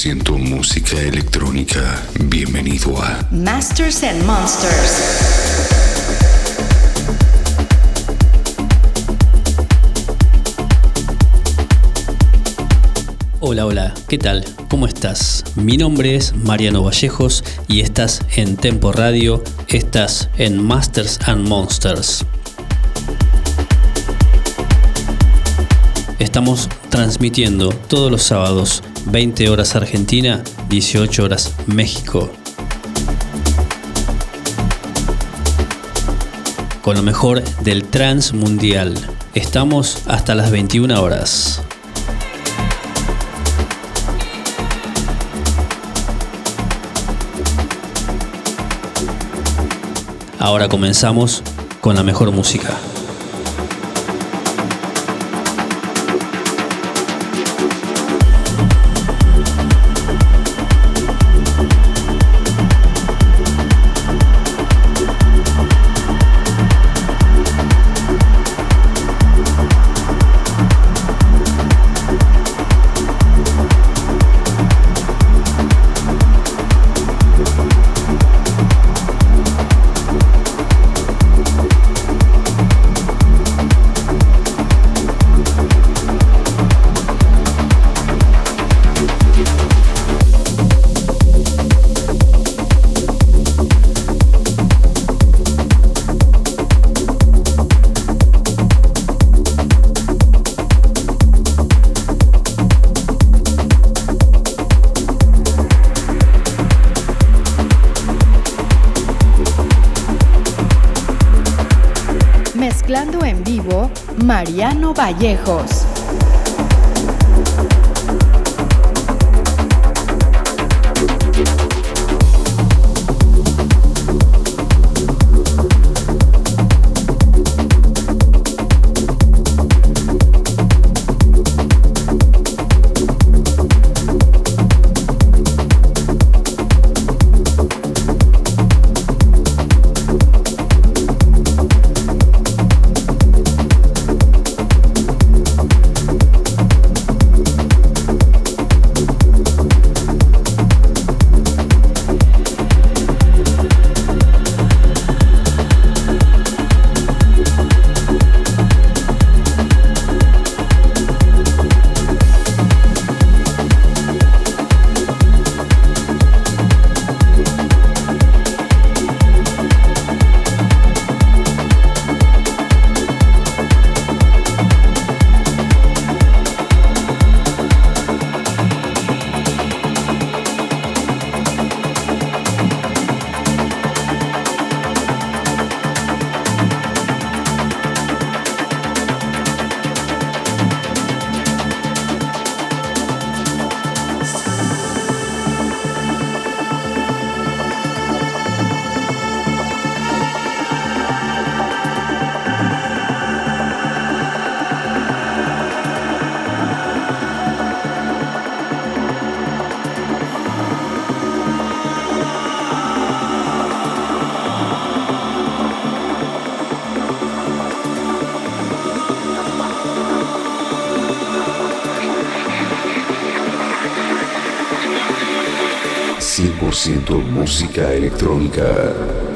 somos 100% música electrónica. Bienvenido a Masters and Monsters. Hola, hola, ¿qué tal? ¿Cómo estás? Mi nombre es Mariano Vallejos y estás en Tempo Radio, estás en Masters and Monsters. Estamos transmitiendo todos los sábados, 20 horas Argentina, 18 horas México. Con lo mejor del trans mundial. Estamos hasta las 21 horas. Ahora comenzamos con la mejor música. Mariano Vallejos. Música electrónica.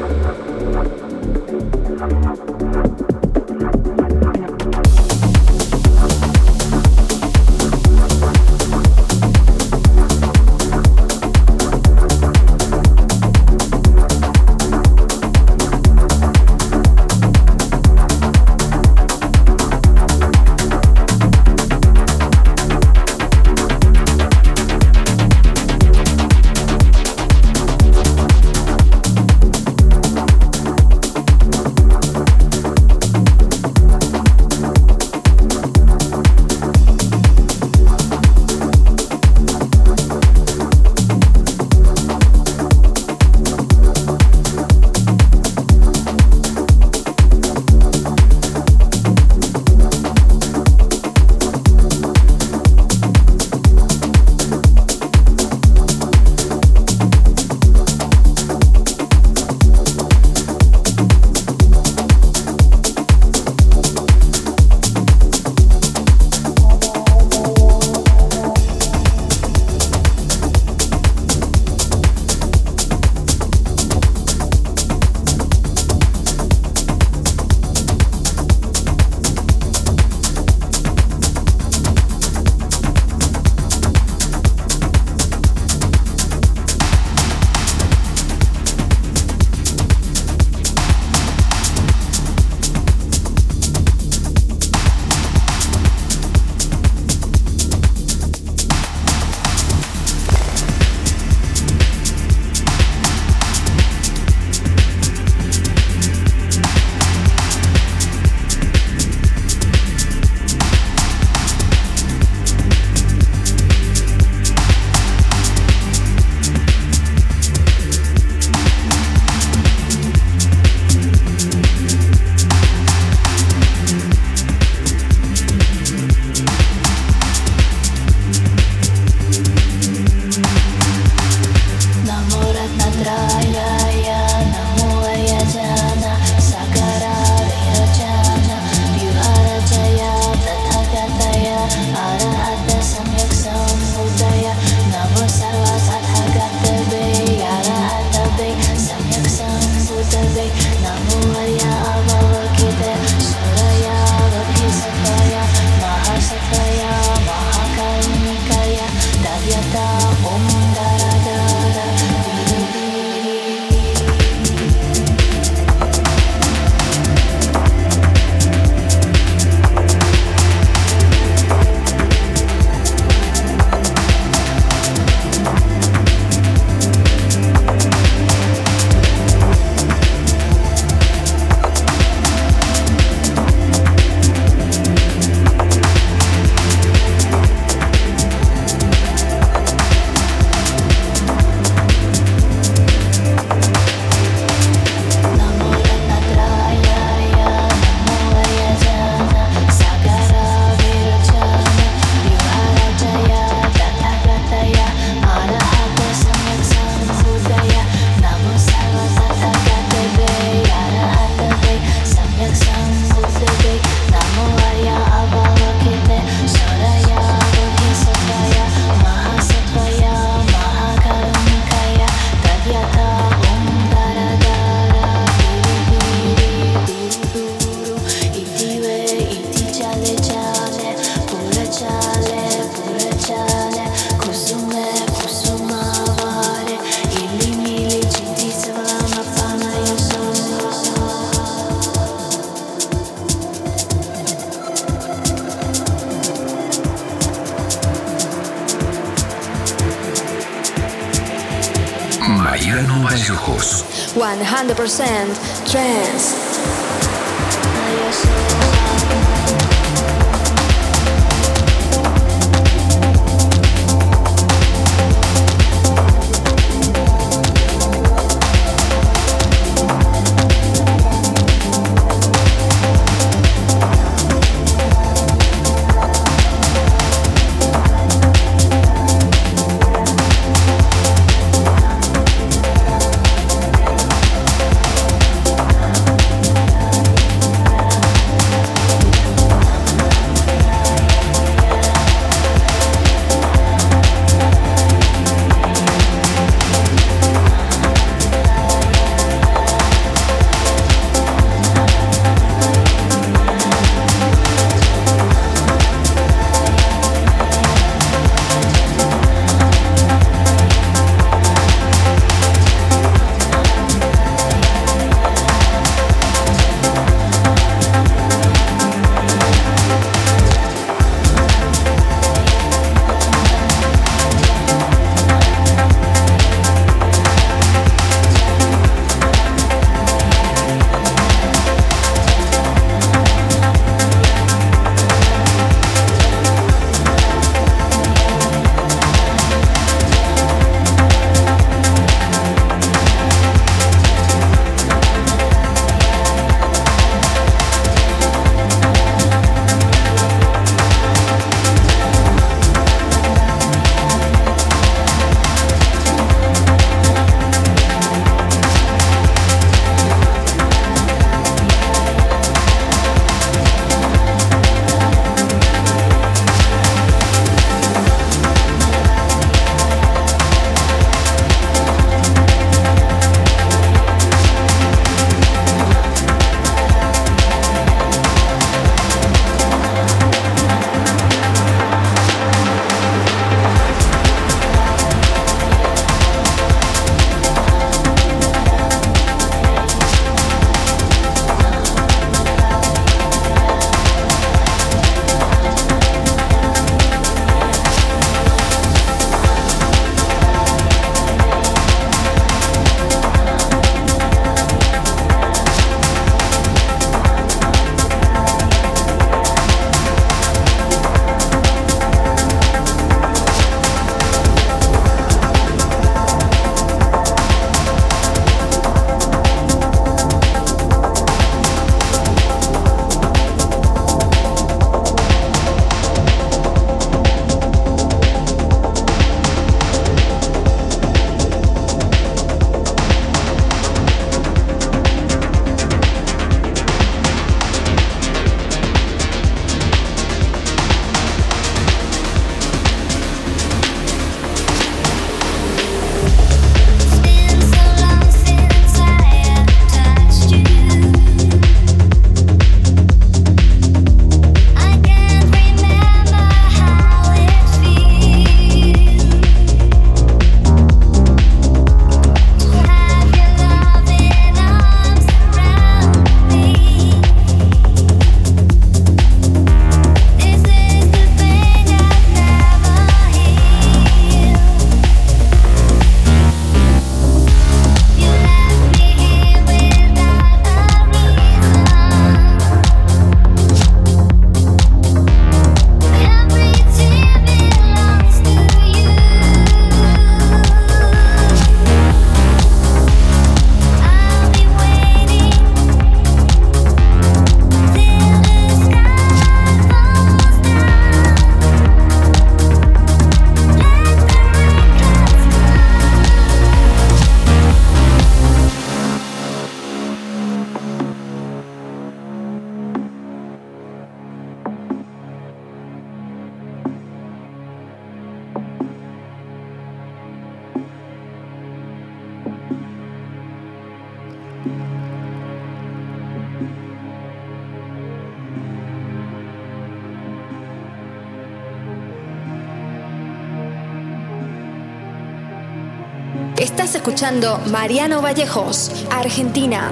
Estás escuchando Mariano Vallejos, Argentina.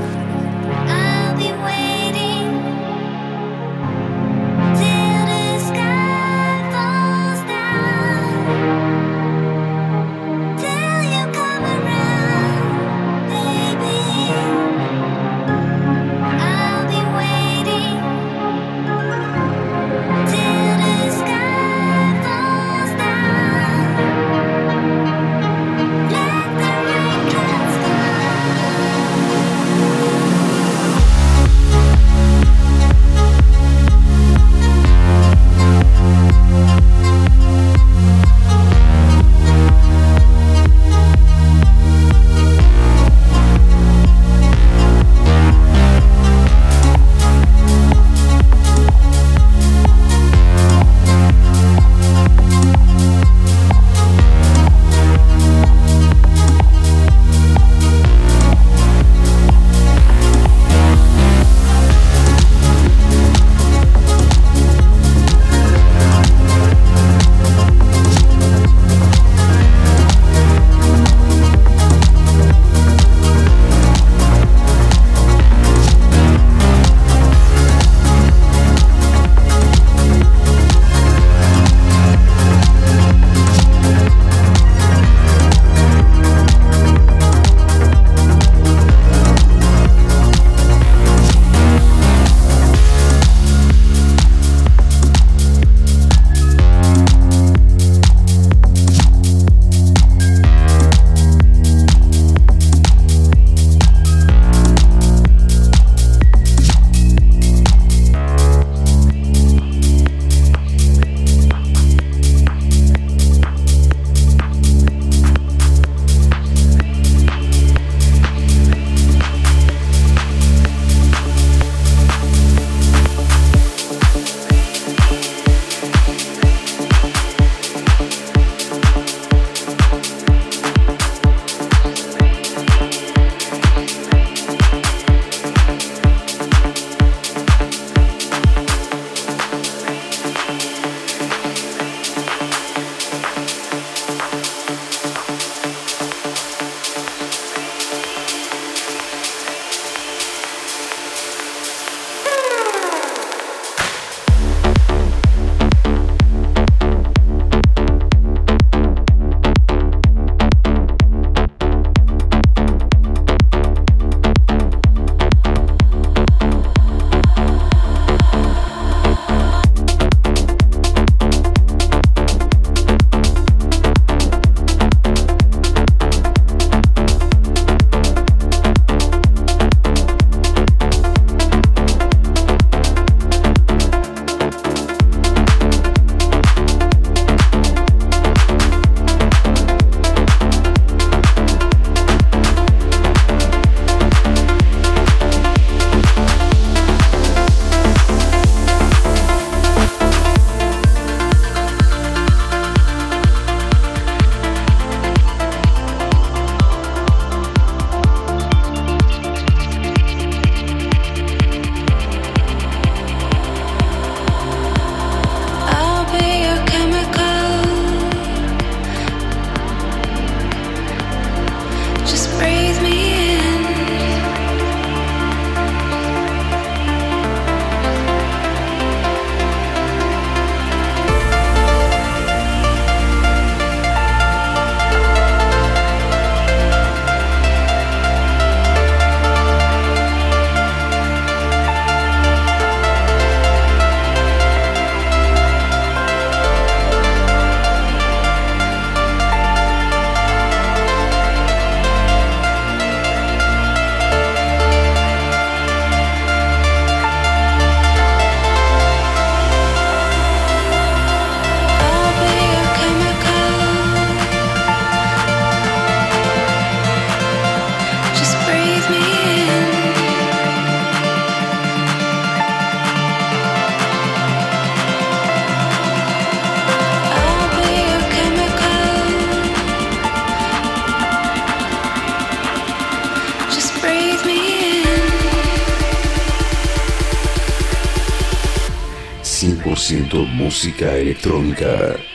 Música electrónica.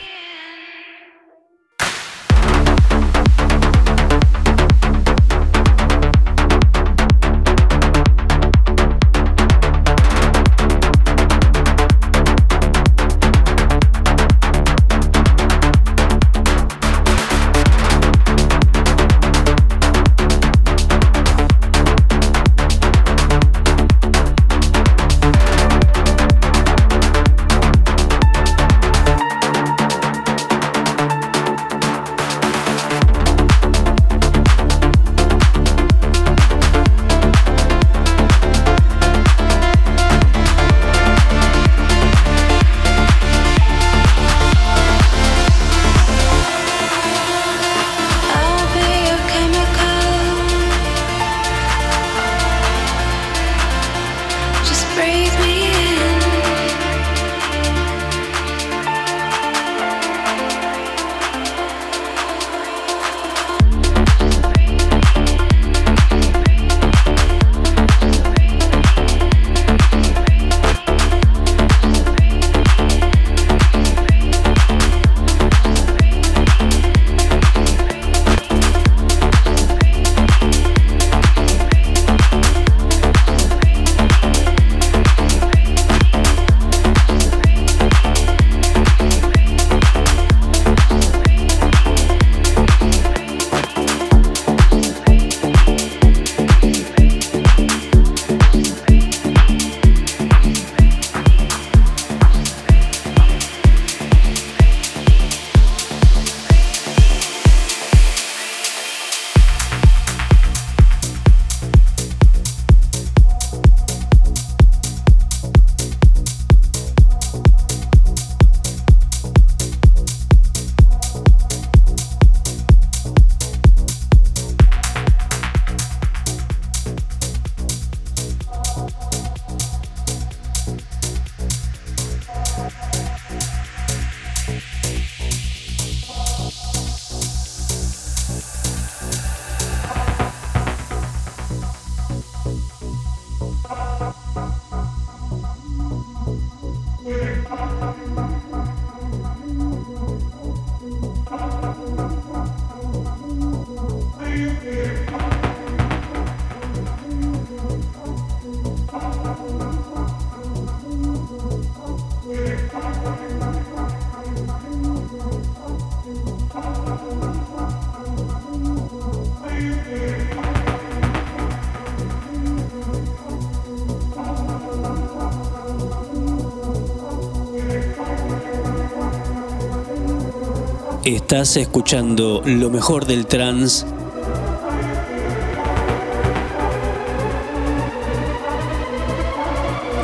Estás escuchando lo mejor del trans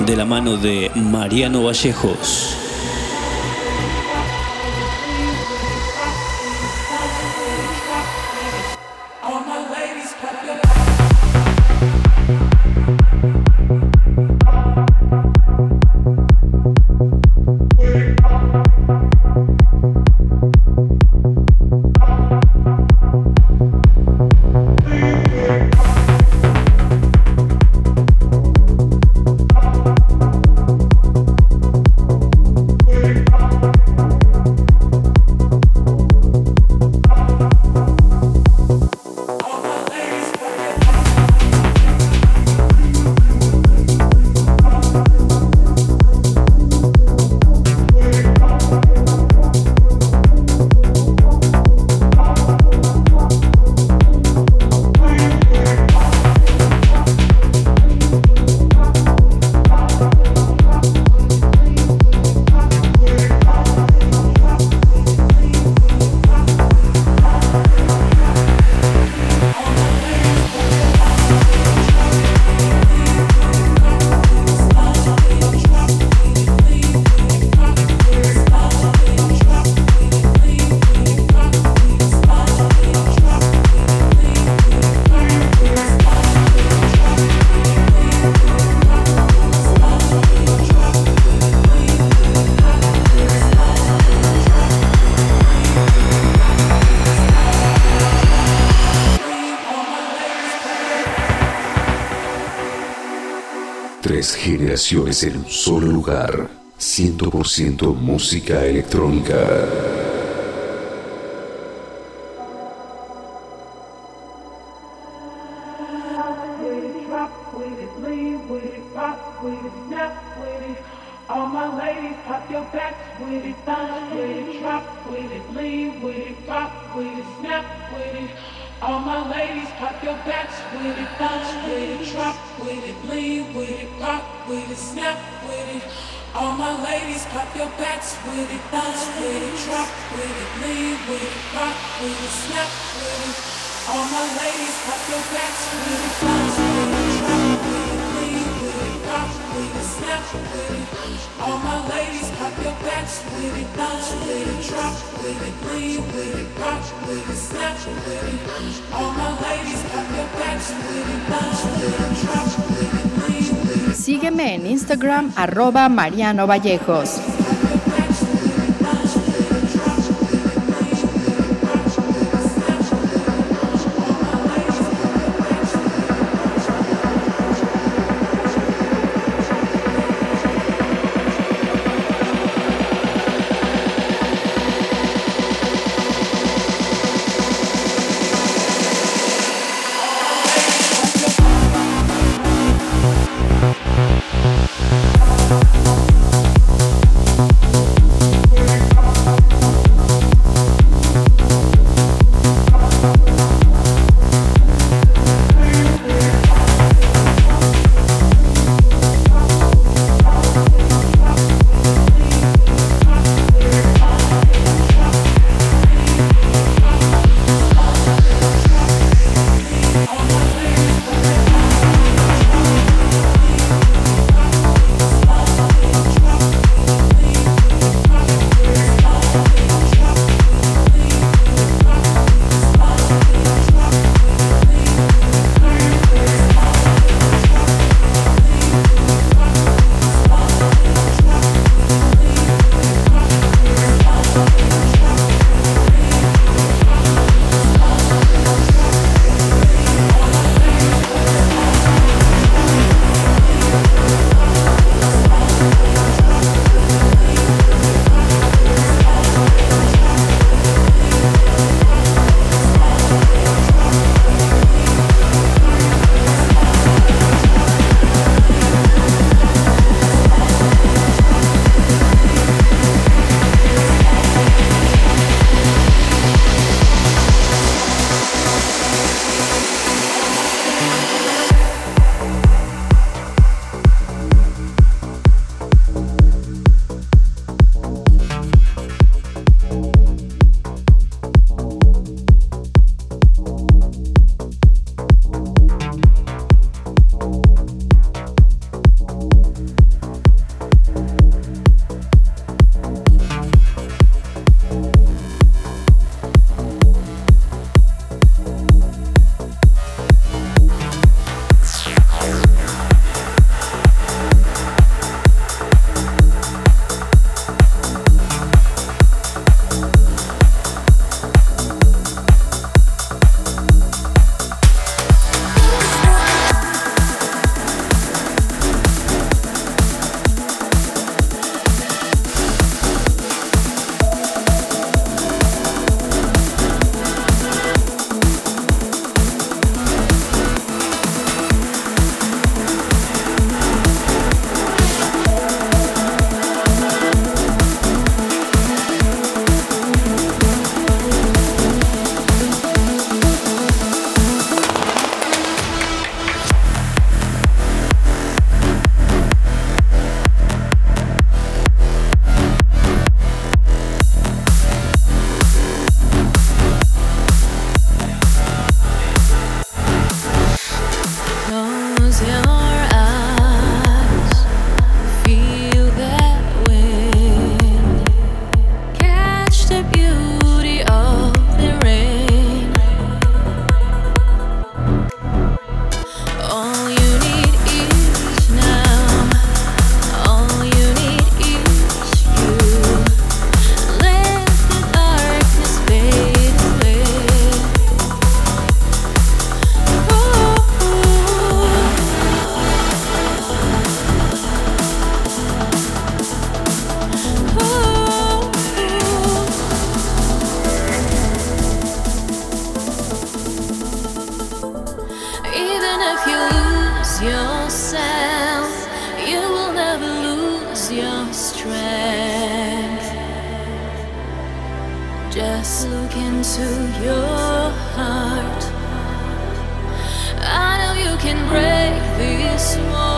de la mano de Mariano Vallejos. creaciones en un solo lugar. 100% música electrónica. arroba Mariano Vallejos. yourself, you will never lose your strength. Just look into your heart. I know you can break this wall.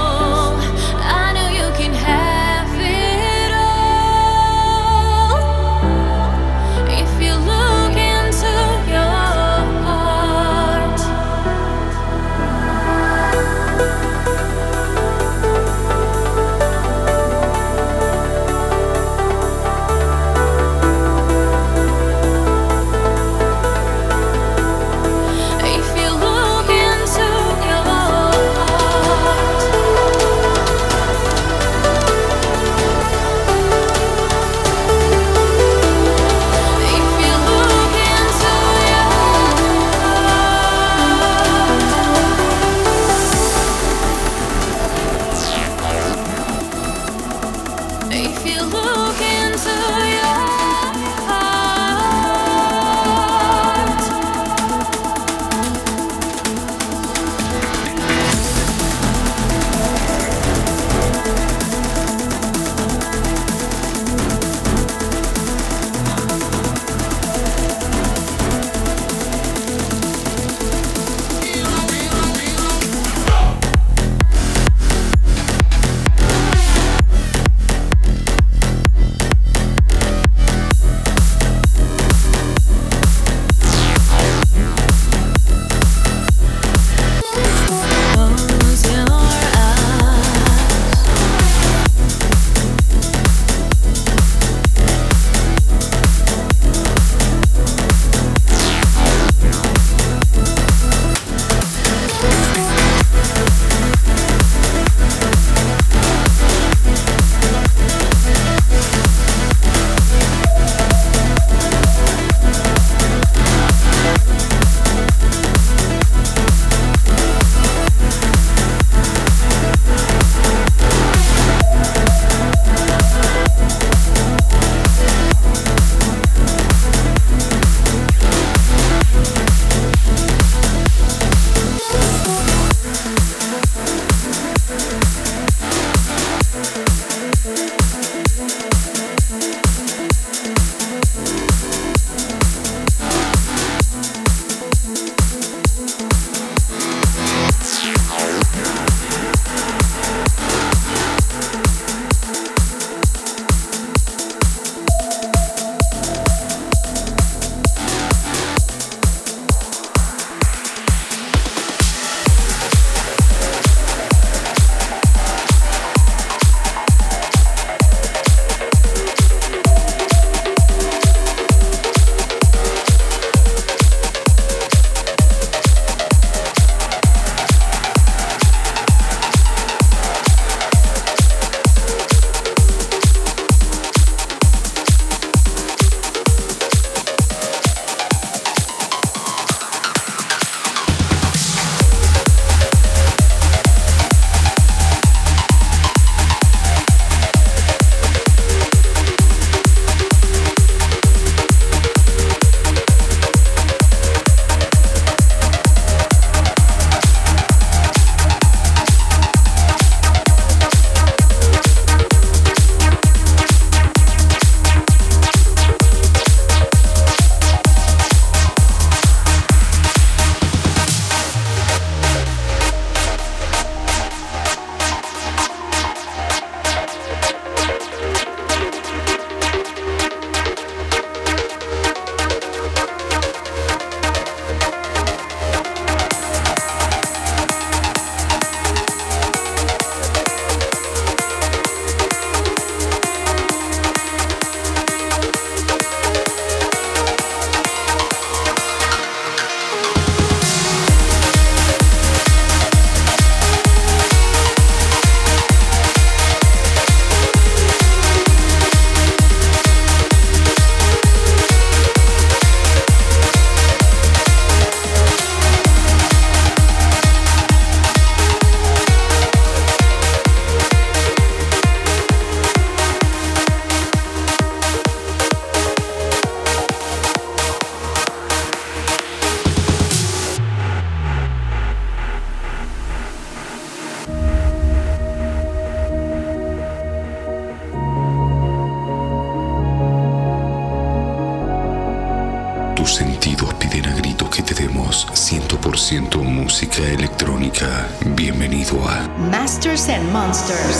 Monsters.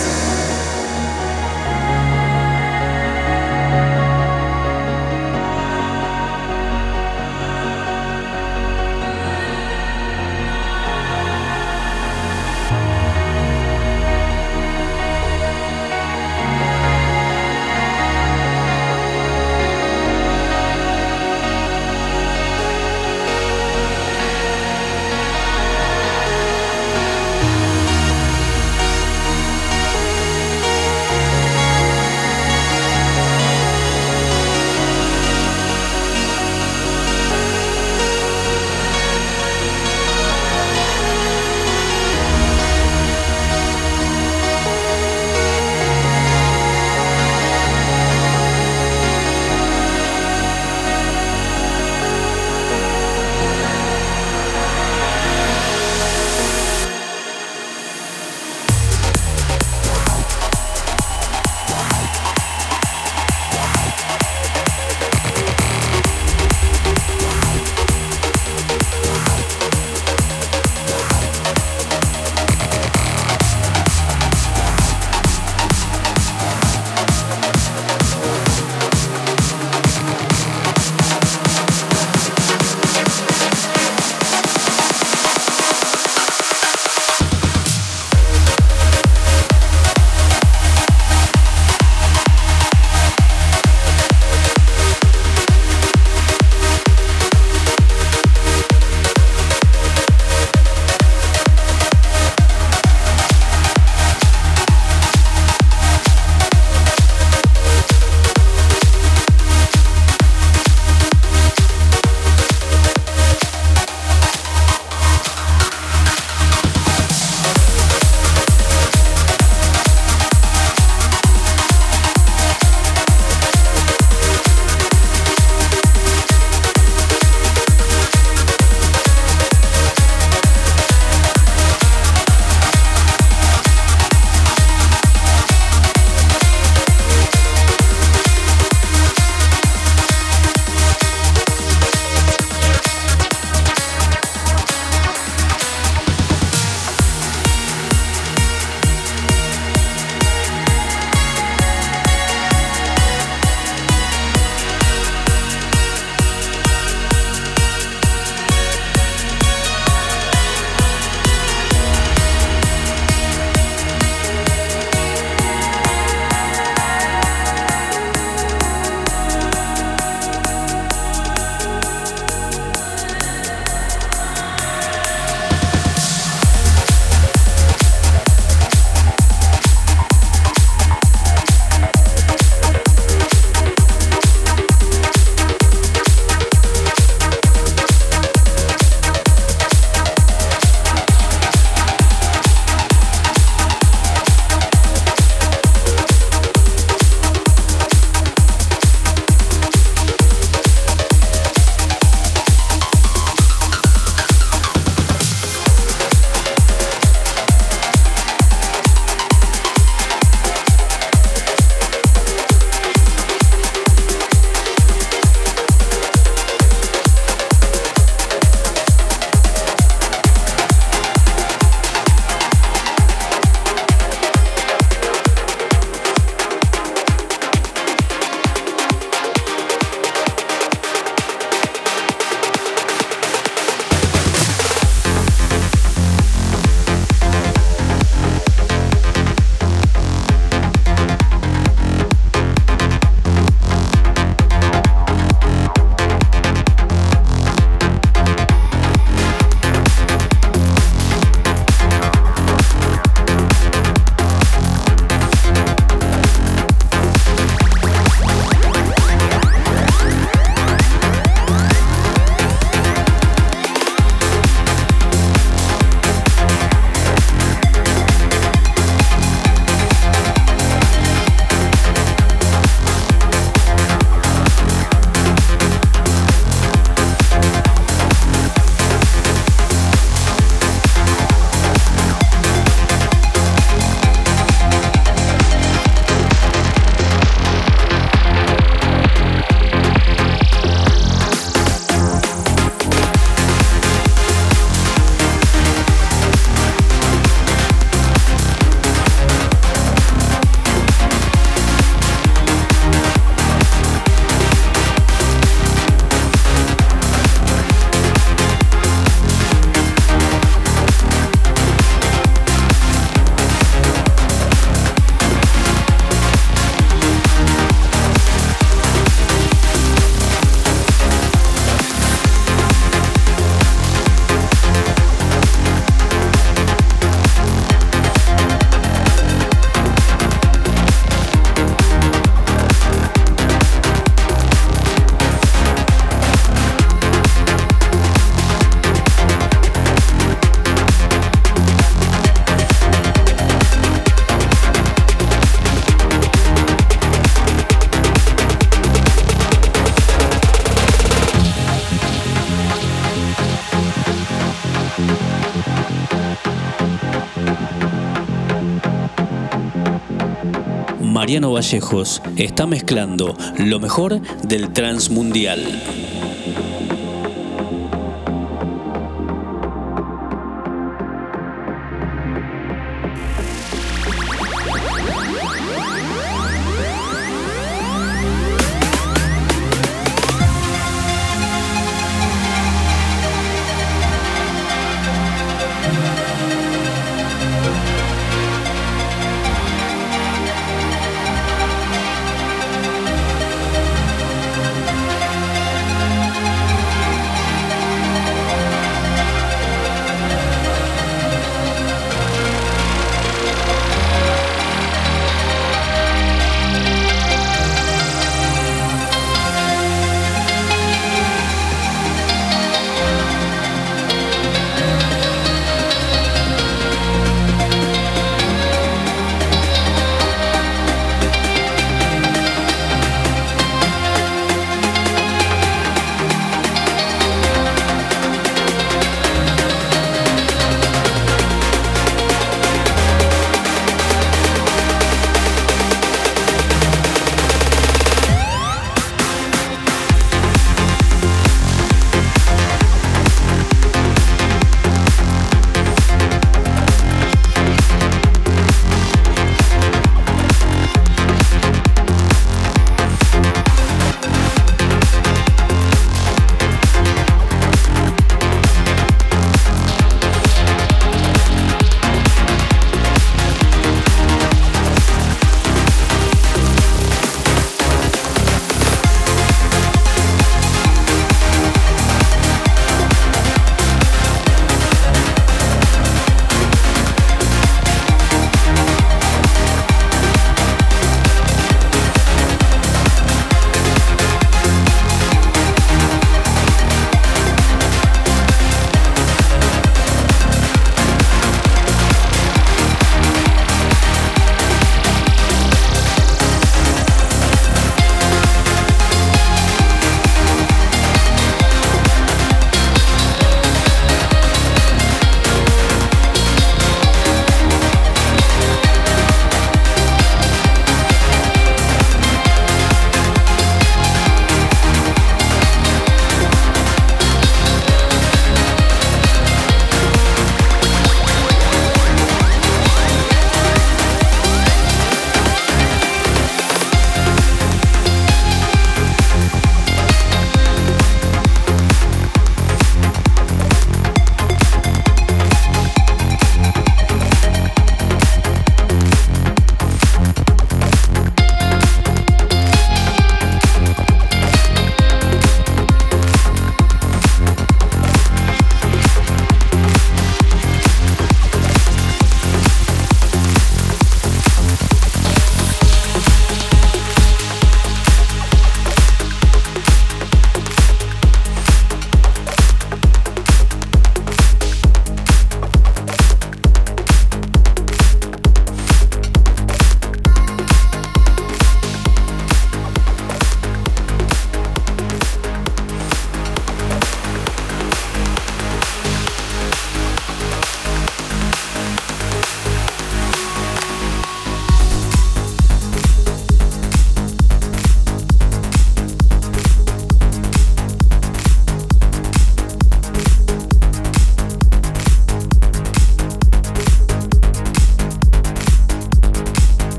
Mariano Vallejos está mezclando lo mejor del Transmundial.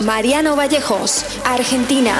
Mariano Vallejos, Argentina.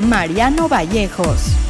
Mariano Vallejos.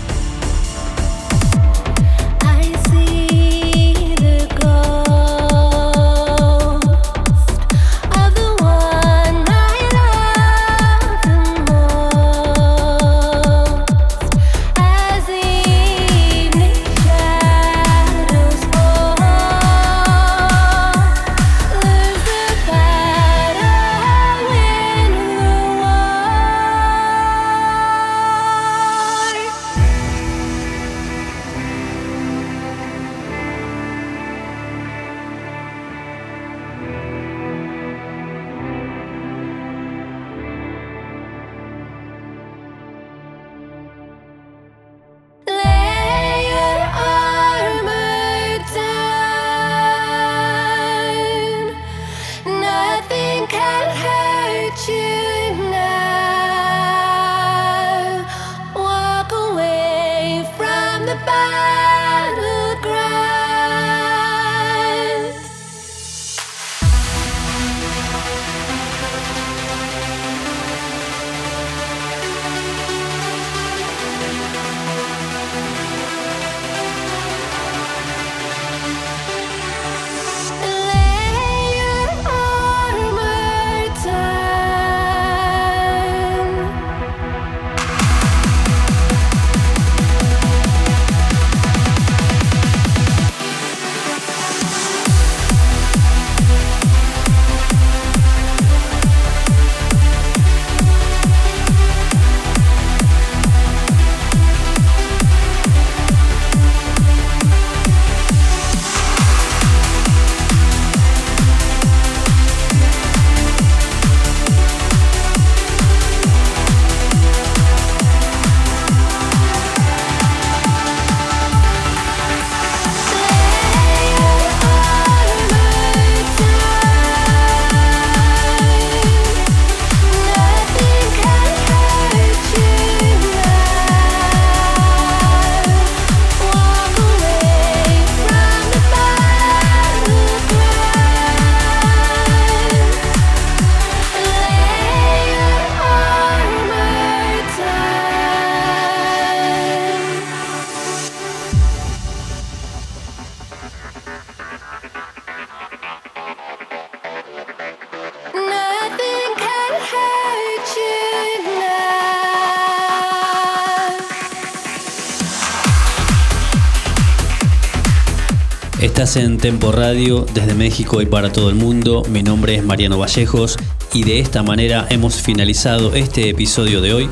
En Tempo Radio desde México y para todo el mundo. Mi nombre es Mariano Vallejos y de esta manera hemos finalizado este episodio de hoy.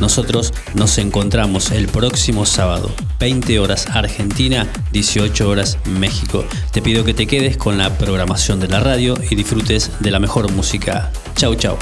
Nosotros nos encontramos el próximo sábado, 20 horas Argentina, 18 horas México. Te pido que te quedes con la programación de la radio y disfrutes de la mejor música. Chau chau.